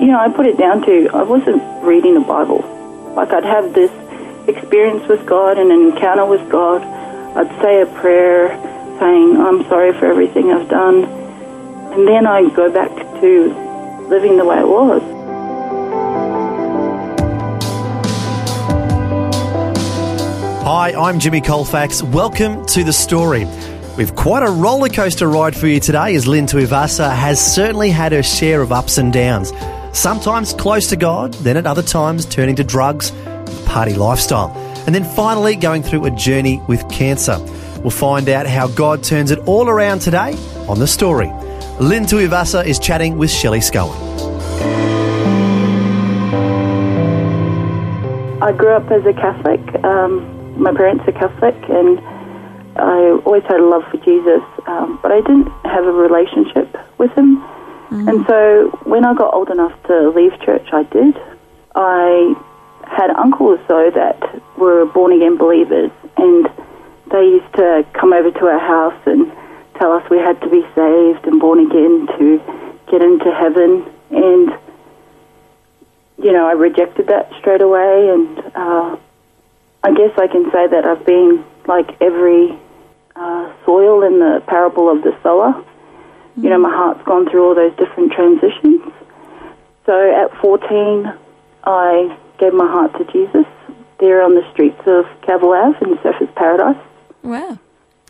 you know, I put it down to I wasn't reading the Bible. Like I'd have this experience with God and an encounter with God. I'd say a prayer saying, I'm sorry for everything I've done. And then I go back to living the way it was. Hi, I'm Jimmy Colfax. Welcome to The Story. We've quite a roller coaster ride for you today as Lynn Tuivasa has certainly had her share of ups and downs sometimes close to God, then at other times turning to drugs, party lifestyle, and then finally going through a journey with cancer. We'll find out how God turns it all around today on the story. Lynn Tuivasa is chatting with Shelley Scowen. I grew up as a Catholic. Um, my parents are Catholic, and I always had a love for Jesus, um, but I didn't have a relationship with him. Mm-hmm. And so when I got old enough to leave church, I did. I had uncles, though, that were born again believers, and they used to come over to our house and tell us we had to be saved and born again to get into heaven. And, you know, I rejected that straight away, and uh, I guess I can say that I've been like every uh, soil in the parable of the sower you know, my heart's gone through all those different transitions. So at 14, I gave my heart to Jesus there on the streets of Cavill Ave in Surfers Paradise. Wow.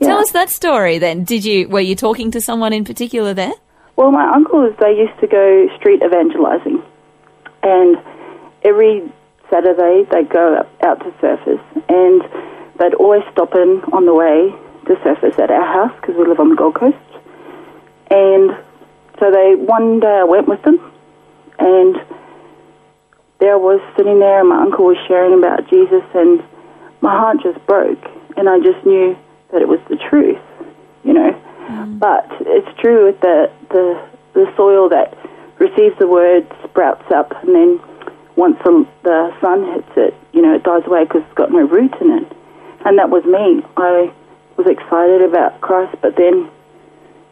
Yeah. Tell us that story then. Did you were you talking to someone in particular there? Well, my uncles they used to go street evangelizing, and every Saturday they'd go out to Surfers, and they'd always stop in on the way to Surfers at our house because we live on the Gold Coast. And so they one day I went with them, and there I was sitting there, and my uncle was sharing about Jesus, and my heart just broke, and I just knew that it was the truth, you know. Mm. But it's true with the the the soil that receives the word sprouts up, and then once the, the sun hits it, you know, it dies away because it's got no root in it. And that was me. I was excited about Christ, but then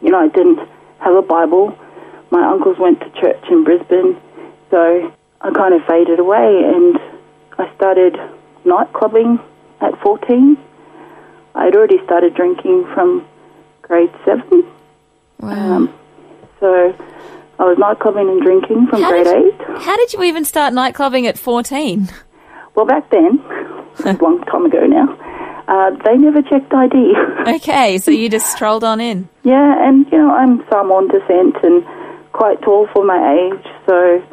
you know, I didn't have a Bible. My uncles went to church in Brisbane, so I kind of faded away and I started night clubbing at 14. I'd already started drinking from grade 7. Wow. Um, so I was night clubbing and drinking from how grade you, 8. How did you even start night clubbing at 14? Well, back then, a long time ago now, uh, they never checked ID. okay, so you just strolled on in. Yeah, and you know I'm Samoan descent and quite tall for my age, so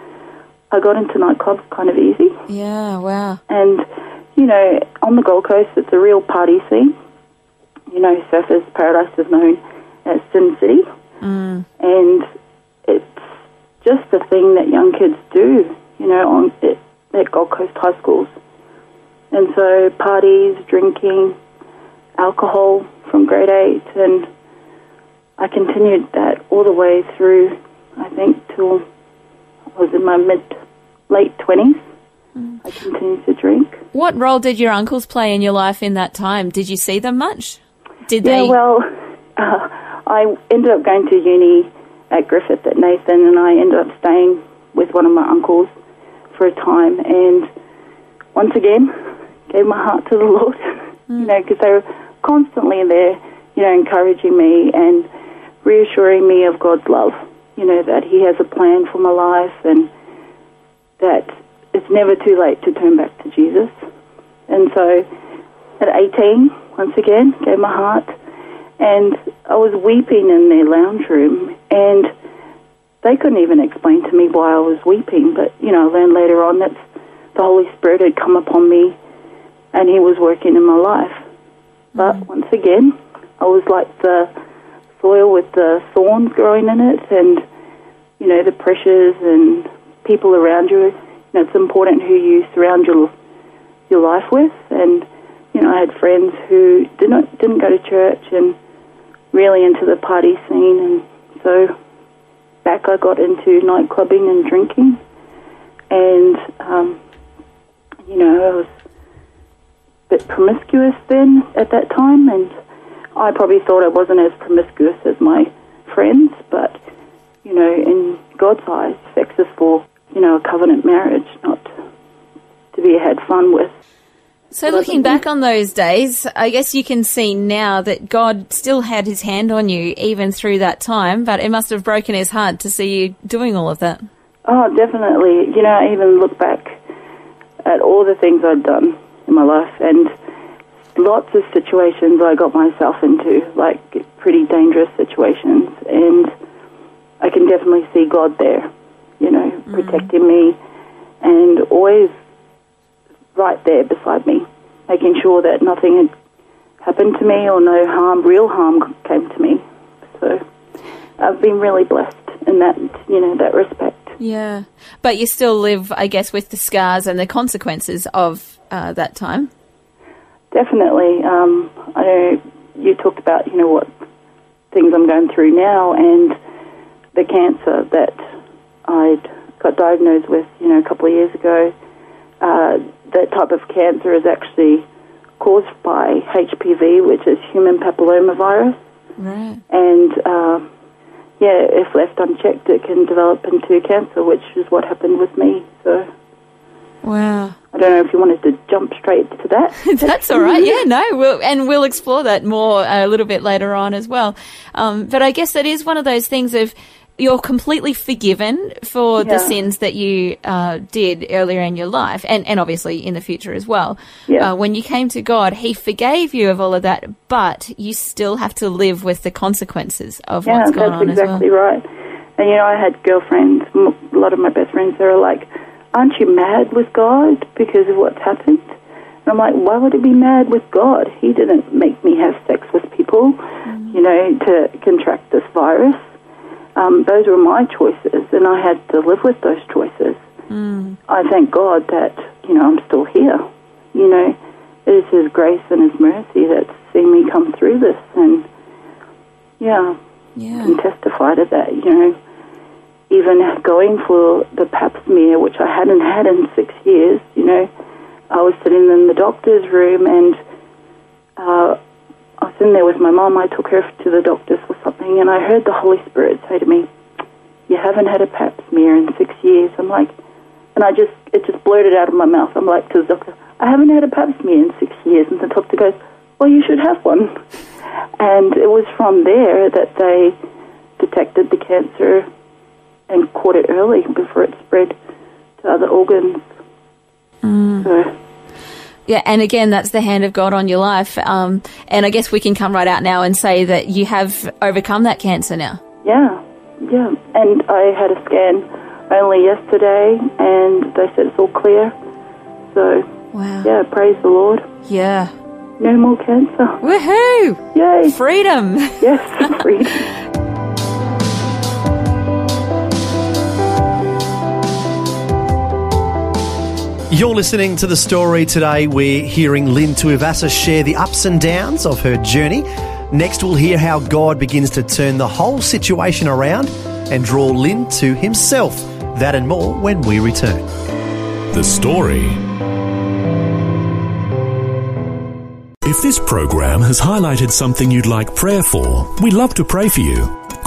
I got into nightclubs kind of easy. Yeah, wow. And you know, on the Gold Coast, it's a real party scene. You know, Surfers Paradise is known as Sin City, mm. and it's just the thing that young kids do. You know, on it, at Gold Coast high schools. And so parties, drinking, alcohol from grade eight, and I continued that all the way through, I think, till I was in my mid, late 20s. Mm. I continued to drink. What role did your uncles play in your life in that time? Did you see them much? Did yeah, they? well, uh, I ended up going to uni at Griffith at Nathan, and I ended up staying with one of my uncles for a time. And once again, gave my heart to the Lord, mm. you know, because they were constantly there, you know, encouraging me and reassuring me of God's love, you know, that He has a plan for my life and that it's never too late to turn back to Jesus. And so at 18, once again, gave my heart, and I was weeping in their lounge room, and they couldn't even explain to me why I was weeping, but, you know, I learned later on that the Holy Spirit had come upon me and He was working in my life. But mm. once again, I was like the soil with the thorns growing in it, and you know, the pressures and people around you. You know, it's important who you surround your your life with. And you know, I had friends who did not didn't go to church and really into the party scene, and so back I got into night clubbing and drinking, and um, you know, I was bit promiscuous then at that time, and I probably thought I wasn't as promiscuous as my friends, but you know, in God's eyes, sex is for you know a covenant marriage, not to be had fun with. So, looking back on those days, I guess you can see now that God still had his hand on you even through that time, but it must have broken his heart to see you doing all of that. Oh, definitely. You know, I even look back at all the things I'd done in my life and lots of situations I got myself into, like pretty dangerous situations, and I can definitely see God there, you know, mm. protecting me and always right there beside me, making sure that nothing had happened to me or no harm, real harm came to me. So I've been really blessed in that, you know, that respect. Yeah, but you still live, I guess, with the scars and the consequences of uh, that time. Definitely. Um, I know you talked about, you know, what things I'm going through now, and the cancer that I got diagnosed with, you know, a couple of years ago. Uh, that type of cancer is actually caused by HPV, which is human papillomavirus. Right. And uh, yeah, if left unchecked, it can develop into cancer, which is what happened with me. So. Wow. I don't know if you wanted to jump straight to that. That's all right. Yeah, no, we'll, and we'll explore that more a little bit later on as well. Um, but I guess that is one of those things of you're completely forgiven for yeah. the sins that you uh, did earlier in your life, and, and obviously in the future as well. Yeah. Uh, when you came to God, He forgave you of all of that, but you still have to live with the consequences of yeah, what's going on exactly as well. right. And you know, I had girlfriends, a lot of my best friends, they were like, "Aren't you mad with God because of what's happened?" And I'm like, "Why would I be mad with God? He didn't make me have sex with people, mm. you know, to contract this virus." Um, those were my choices, and I had to live with those choices. Mm. I thank God that you know I'm still here. You know, it is His grace and His mercy that's seen me come through this, and yeah, yeah, can testify to that. You know, even going for the Pap smear, which I hadn't had in six years. You know, I was sitting in the doctor's room and. Uh, I was in there with my mom. I took her to the doctors for something, and I heard the Holy Spirit say to me, "You haven't had a Pap smear in six years." I'm like, and I just it just blurted out of my mouth. I'm like to the doctor, "I haven't had a Pap smear in six years," and the doctor goes, "Well, you should have one." And it was from there that they detected the cancer and caught it early before it spread to other organs. Mm. So yeah, and again, that's the hand of God on your life. Um, and I guess we can come right out now and say that you have overcome that cancer now. Yeah, yeah. And I had a scan only yesterday, and they said it's all clear. So, wow. yeah, praise the Lord. Yeah. No more cancer. Woohoo! Yay! Freedom! Yes, freedom. You're listening to the story today. We're hearing Lynn Tuivasa share the ups and downs of her journey. Next, we'll hear how God begins to turn the whole situation around and draw Lynn to himself. That and more when we return. The story. If this program has highlighted something you'd like prayer for, we'd love to pray for you.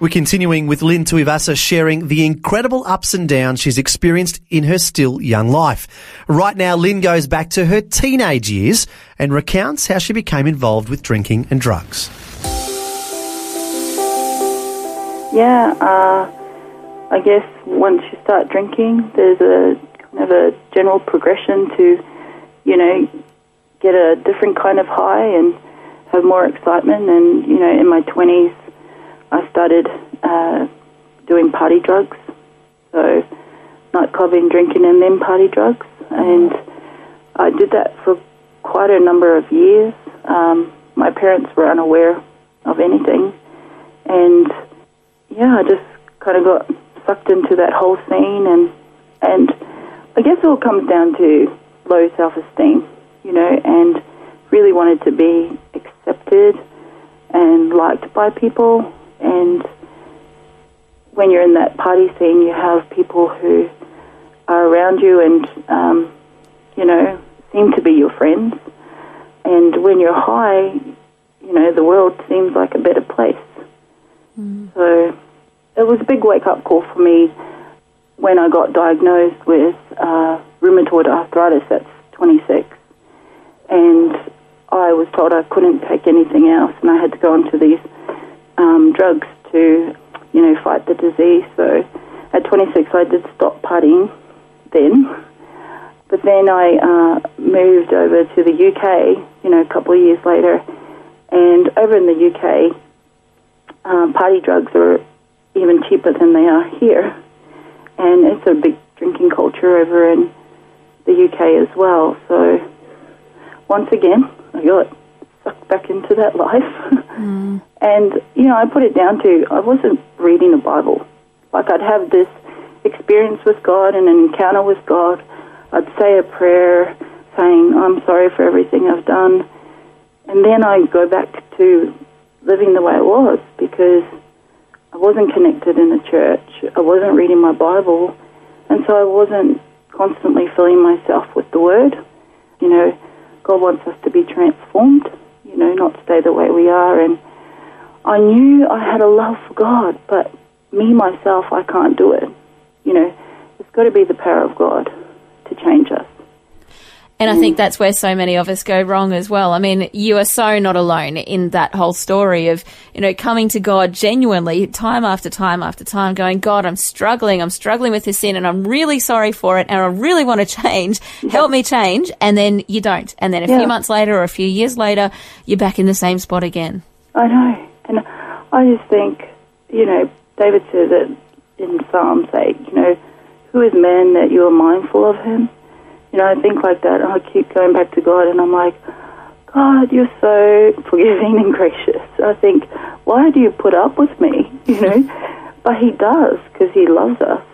We're continuing with Lynn Tuivasa sharing the incredible ups and downs she's experienced in her still young life. Right now, Lynn goes back to her teenage years and recounts how she became involved with drinking and drugs. Yeah, uh, I guess once you start drinking, there's a kind of a general progression to, you know, get a different kind of high and have more excitement. And, you know, in my 20s, I started uh, doing party drugs. So, nightclubbing, drinking, and then party drugs. And I did that for quite a number of years. Um, my parents were unaware of anything. And, yeah, I just kind of got sucked into that whole scene. And, and I guess it all comes down to low self esteem, you know, and really wanted to be accepted and liked by people. And when you're in that party scene, you have people who are around you and, um, you know, seem to be your friends. And when you're high, you know, the world seems like a better place. Mm. So it was a big wake up call for me when I got diagnosed with uh, rheumatoid arthritis at 26. And I was told I couldn't take anything else, and I had to go onto these um, drugs to, you know, fight the disease. So at 26, I did stop partying then. But then I uh, moved over to the UK, you know, a couple of years later. And over in the UK, um, party drugs are even cheaper than they are here. And it's a big drinking culture over in the UK as well. So once again, I got sucked back into that life. Mm. And, you know, I put it down to I wasn't reading the Bible. Like I'd have this experience with God and an encounter with God. I'd say a prayer saying, I'm sorry for everything I've done. And then I go back to living the way it was because I wasn't connected in the church. I wasn't reading my Bible. And so I wasn't constantly filling myself with the Word. You know, God wants us to be transformed, you know, not stay the way we are. And I knew I had a love for God, but me, myself, I can't do it. You know, it's got to be the power of God to change us. And I mm. think that's where so many of us go wrong as well. I mean, you are so not alone in that whole story of, you know, coming to God genuinely time after time after time, going, God, I'm struggling. I'm struggling with this sin and I'm really sorry for it and I really want to change. Help me change. And then you don't. And then a yeah. few months later or a few years later, you're back in the same spot again. I know. And I just think, you know, David says it in Psalms 8, you know, who is man that you are mindful of him? You know, I think like that, and I keep going back to God, and I'm like, God, you're so forgiving and gracious. I think, why do you put up with me? You know, but He does because He loves us,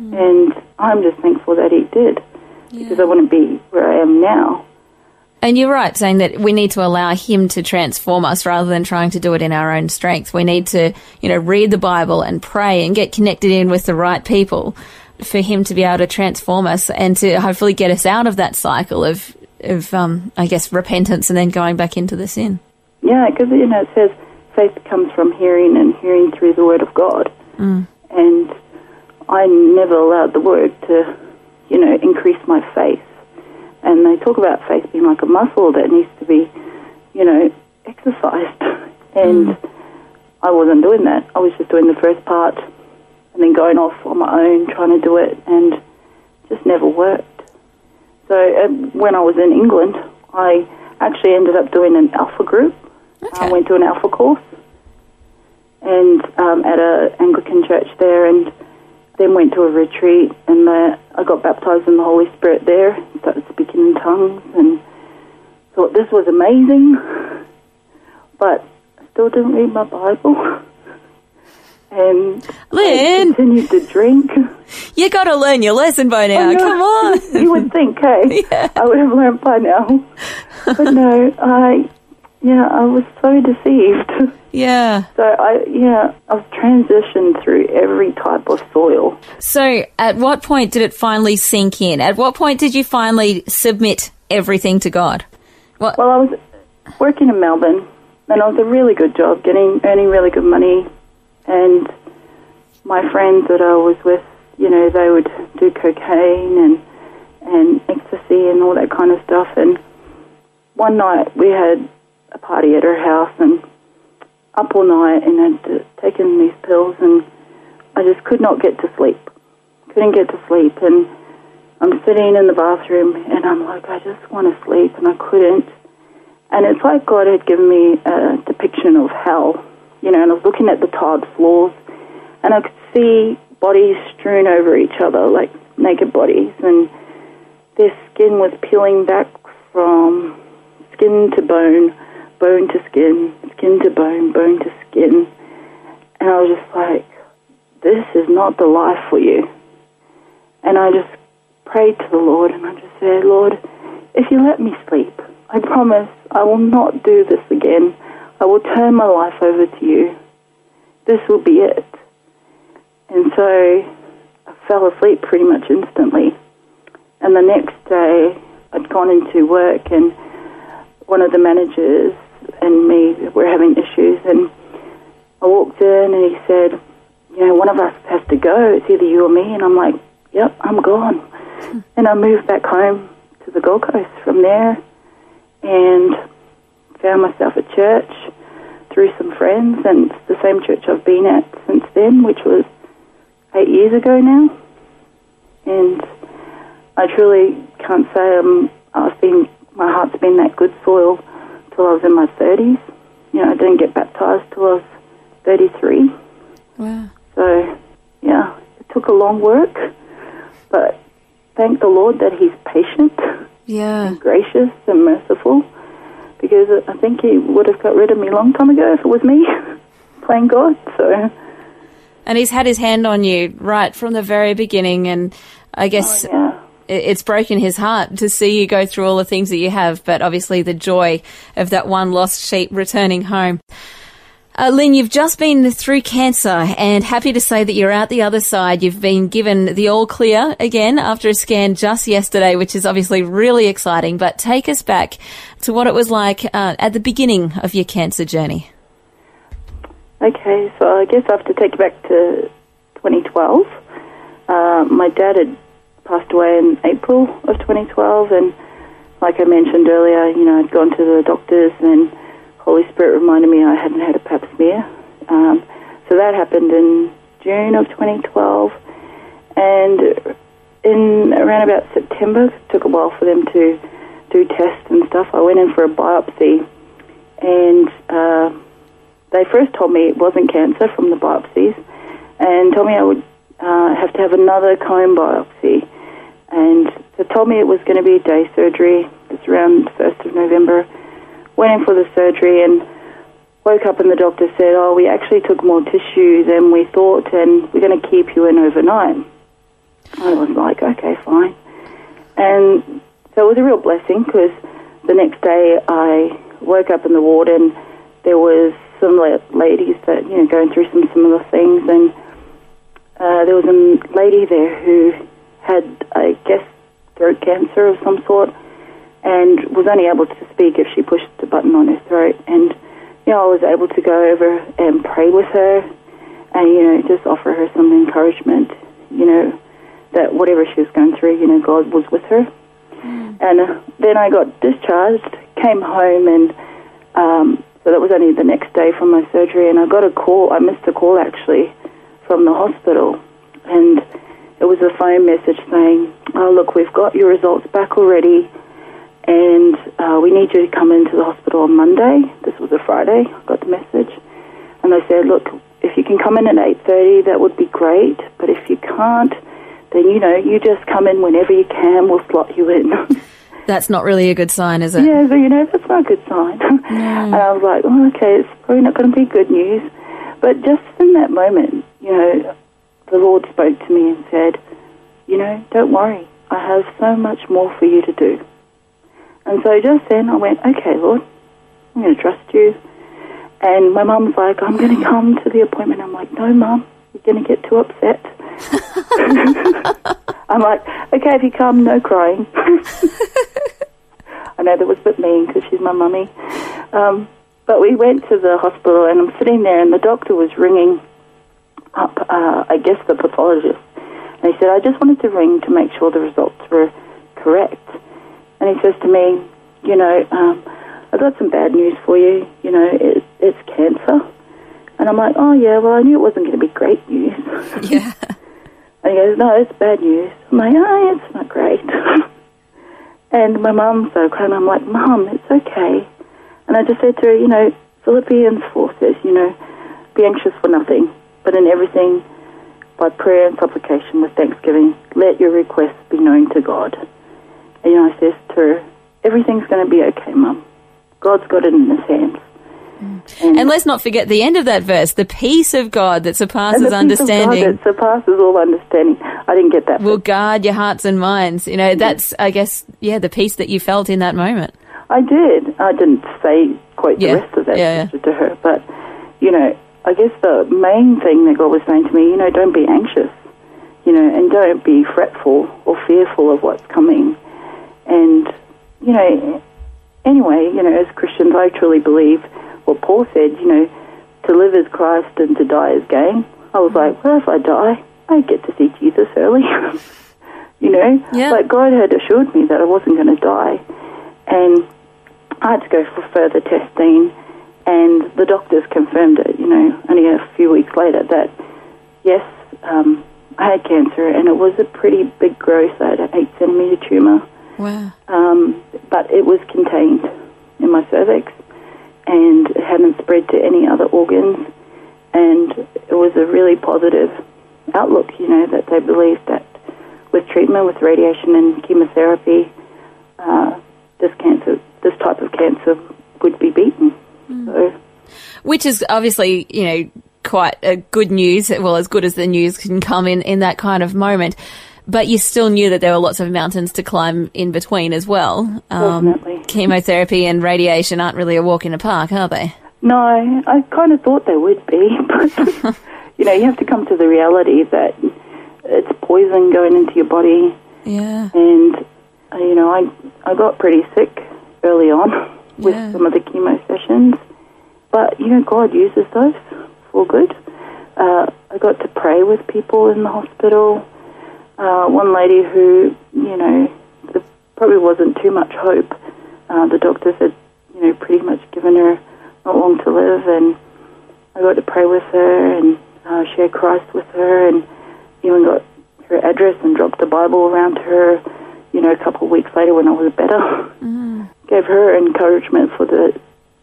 mm. and I'm just thankful that He did yeah. because I wouldn't be where I am now. And you're right, saying that we need to allow Him to transform us rather than trying to do it in our own strength. We need to, you know, read the Bible and pray and get connected in with the right people for him to be able to transform us and to hopefully get us out of that cycle of, of um, I guess, repentance and then going back into the sin. Yeah, because, you know, it says faith comes from hearing and hearing through the Word of God. Mm. And I never allowed the Word to, you know, increase my faith. And they talk about faith being like a muscle that needs to be, you know, exercised. And mm. I wasn't doing that. I was just doing the first part and then going off on my own trying to do it and just never worked. So uh, when I was in England, I actually ended up doing an alpha group. Okay. I went to an alpha course and um, at a Anglican church there and then went to a retreat and uh, I got baptized in the Holy Spirit there, in tongues and thought this was amazing, but I still didn't read my Bible. and Lynn continued to drink. You got to learn your lesson by now. Come on. you would think, hey, yeah. I would have learned by now. But no, I, yeah, I was so deceived. Yeah. So I, yeah, I've transitioned through every type of soil. So at what point did it finally sink in? At what point did you finally submit everything to God? What? Well, I was working in Melbourne, and it was a really good job, getting earning really good money and my friends that I was with, you know, they would do cocaine and and ecstasy and all that kind of stuff. And one night we had a party at her house and up all night and had taken these pills and I just could not get to sleep. Couldn't get to sleep and I'm sitting in the bathroom and I'm like, I just want to sleep and I couldn't. And it's like God had given me a depiction of hell, you know, and I was looking at the tiled floors and I could see bodies strewn over each other, like naked bodies, and their skin was peeling back from skin to bone, bone to skin, skin to bone, bone to skin. And I was just like, this is not the life for you. And I just prayed to the Lord and I just said, Lord, if you let me sleep, I promise I will not do this again. I will turn my life over to you. This will be it. And so I fell asleep pretty much instantly. And the next day, I'd gone into work, and one of the managers and me were having issues. And I walked in, and he said, You know, one of us has to go. It's either you or me. And I'm like, Yep, I'm gone. and I moved back home to the Gold Coast from there and found myself at church through some friends, and it's the same church I've been at since then, which was eight years ago now. And I truly can't say um, I've been, my heart's been that good soil till I was in my 30s. You know, I didn't get baptized till I was 33. Wow. So, yeah, it took a long work, but thank the Lord that He's patient, Yeah. gracious, and merciful. Because I think He would have got rid of me a long time ago if it was me playing God. So, And he's had his hand on you right from the very beginning, and I guess oh, yeah. It- it's broken his heart to see you go through all the things that you have, but obviously the joy of that one lost sheep returning home. Uh, Lynn, you've just been through cancer and happy to say that you're out the other side. You've been given the all clear again after a scan just yesterday, which is obviously really exciting. But take us back to what it was like uh, at the beginning of your cancer journey. Okay, so I guess I have to take you back to 2012. Uh, my dad had passed away in April of 2012, and like I mentioned earlier, you know, I'd gone to the doctors, and Holy Spirit reminded me I hadn't had a pap smear. Um, so that happened in June of 2012, and in around about September, it took a while for them to do tests and stuff. I went in for a biopsy, and uh, they first told me it wasn't cancer from the biopsies and told me I would uh, have to have another cone biopsy. And they told me it was going to be a day surgery. It's around the 1st of November. Went in for the surgery and woke up and the doctor said, oh, we actually took more tissue than we thought and we're going to keep you in overnight. I was like, okay, fine. And so it was a real blessing because the next day I woke up in the ward and there was some ladies that you know going through some similar things, and uh, there was a lady there who had, I guess, throat cancer of some sort, and was only able to speak if she pushed the button on her throat. And you know, I was able to go over and pray with her, and you know, just offer her some encouragement. You know, that whatever she was going through, you know, God was with her. And uh, then I got discharged, came home, and um, so that was only the next day from my surgery. And I got a call. I missed a call actually from the hospital, and it was a phone message saying, "Oh, look, we've got your results back already, and uh, we need you to come into the hospital on Monday." This was a Friday. I got the message, and they said, "Look, if you can come in at eight thirty, that would be great. But if you can't." Then you know you just come in whenever you can. We'll slot you in. That's not really a good sign, is it? Yeah, so you know that's not a good sign. and I was like, oh, okay, it's probably not going to be good news. But just in that moment, you know, the Lord spoke to me and said, you know, don't worry, I have so much more for you to do. And so just then I went, okay, Lord, I'm going to trust you. And my mum's like, I'm going to come to the appointment. I'm like, no, mum, you're going to get too upset. I'm like, okay, if you come, no crying. I know that was a bit mean because she's my mummy. Um, but we went to the hospital and I'm sitting there and the doctor was ringing up, uh, I guess, the pathologist. And he said, I just wanted to ring to make sure the results were correct. And he says to me, you know, um, I've got some bad news for you. You know, it, it's cancer. And I'm like, oh, yeah, well, I knew it wasn't going to be great news. Yeah. And he goes, no, it's bad news. I'm like, oh, it's not great. and my mum started crying. I'm like, Mum, it's okay. And I just said to her, you know, Philippians 4 says, you know, be anxious for nothing, but in everything, by prayer and supplication with thanksgiving, let your requests be known to God. And you know, I says to her, everything's going to be okay, Mum. God's got it in His hands. Mm. And, and, let's not forget the end of that verse: the peace of God that surpasses understanding. that surpasses all understanding. I didn't get that. Will guard your hearts and minds. You know, mm-hmm. that's I guess yeah, the peace that you felt in that moment. I did. I didn't say quite yeah. the rest of that yeah, yeah. to her, but you know, I guess the main thing that God was saying to me, you know, don't be anxious, you know, and don't be fretful or fearful of what's coming, and you know, anyway, you know, as Christians, I truly believe what Paul said, you know, to live is Christ and to die is gain. I was like, well, if I die, I get to see Jesus early. you know, yeah. like God had assured me that I wasn't going to die, and I had to go for further testing, and the doctors confirmed it. You know, only a few weeks later that yes, um, I had cancer, and it was a pretty big growth. I had an eight centimeter tumor. Wow. Um, but it was contained in my cervix and it hadn't spread to any other organs. And it was a really positive outlook, you know, that they believed that with treatment, with radiation and chemotherapy, uh, this cancer, this type of cancer, would be beaten. Mm. So, which is obviously, you know, quite a good news. Well, as good as the news can come in in that kind of moment. But you still knew that there were lots of mountains to climb in between as well. Um, Definitely. Chemotherapy and radiation aren't really a walk in the park, are they? No, I kind of thought they would be, but you know, you have to come to the reality that it's poison going into your body. Yeah. And you know, I I got pretty sick early on with Yeah. some of the chemo sessions, but you know, God uses those for good. Uh, I got to pray with people in the hospital. Uh, one lady who, you know, there probably wasn't too much hope. Uh, the doctors had, you know, pretty much given her not long to live, and I got to pray with her and uh, share Christ with her, and even got her address and dropped a Bible around her. You know, a couple of weeks later when I was better, Mm. gave her encouragement for the,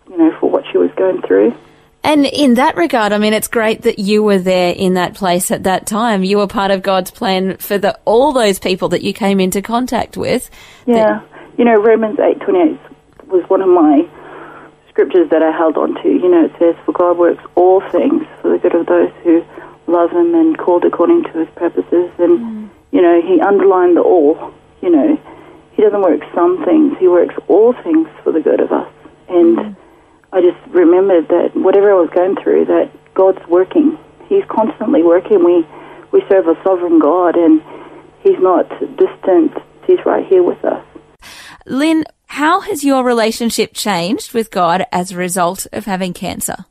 you know, for what she was going through. And in that regard, I mean, it's great that you were there in that place at that time. You were part of God's plan for the all those people that you came into contact with. Yeah, you know, Romans eight twenty eight was one of my scriptures that I held on to. You know, it says, "For God works all things for the good of those who love Him and called according to His purposes." And mm. you know, He underlined the all. You know, He doesn't work some things; He works all things for the good of us. And mm. I just remembered that whatever I was going through, that God's working. He's constantly working. We we serve a sovereign God, and He's not distant. He's right here with us. Lynn, how has your relationship changed with God as a result of having cancer?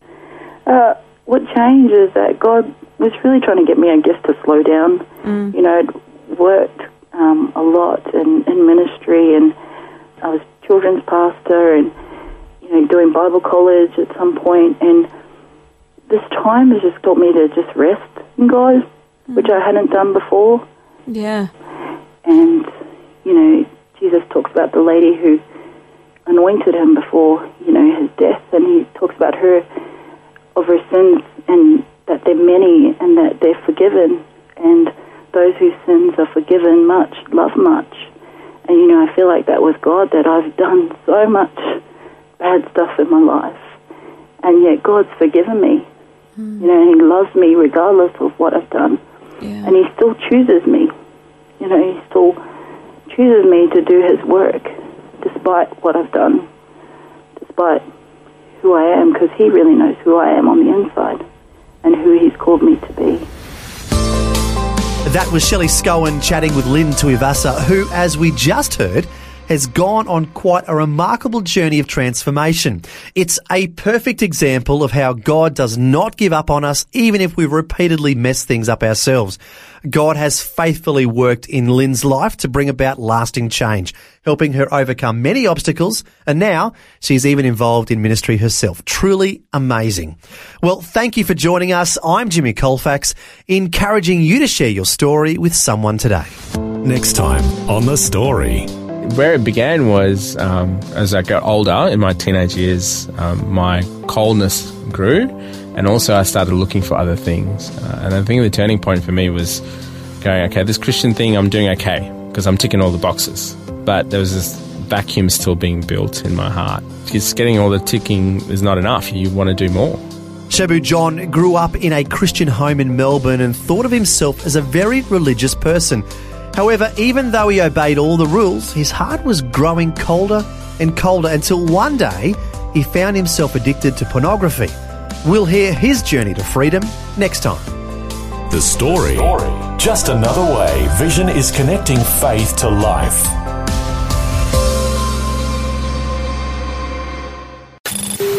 Uh, what changed is that God was really trying to get me, I guess, to slow down. You know, I'd worked um, a lot in, in ministry, and I was children's pastor, and you know, doing Bible college at some point, and this time has just taught me to just rest in God, which I hadn't done before. Yeah. And, you know, Jesus talks about the lady who anointed him before, you know, his death, and he talks about her, of her sins, and that they're many, and that they're forgiven, and those whose sins are forgiven much love much. And, you know, I feel like that with God, that I've done so much bad stuff in my life, and yet God's forgiven me. Hmm. You know, and He loves me regardless of what I've done Yeah. and he still chooses me. You know, he still chooses me to do his work despite what I've done, despite who I am, because he really knows who I am on the inside and who he's called me to be. That was Shelley Scowen chatting with Lynn Tuivasa, who, as we just heard, has gone on quite a remarkable journey of transformation. It's a perfect example of how God does not give up on us even if we repeatedly mess things up ourselves. God has faithfully worked in Lynn's life to bring about lasting change, helping her overcome many obstacles, and now she's even involved in ministry herself. Truly amazing. Well, thank you for joining us. I'm Jimmy Colfax, encouraging you to share your story with someone today. Next time on The Story. Where it began was um, as I got older in my teenage years, um, my coldness grew, and also I started looking for other things. Uh, and I think the turning point for me was going, okay, this Christian thing I'm doing okay because I'm ticking all the boxes, but there was this vacuum still being built in my heart. Just getting all the ticking is not enough. You want to do more. Shebu John grew up in a Christian home in Melbourne and thought of himself as a very religious person. However, even though he obeyed all the rules, his heart was growing colder and colder until one day he found himself addicted to pornography. We'll hear his journey to freedom next time. The story. Just another way Vision is connecting faith to life.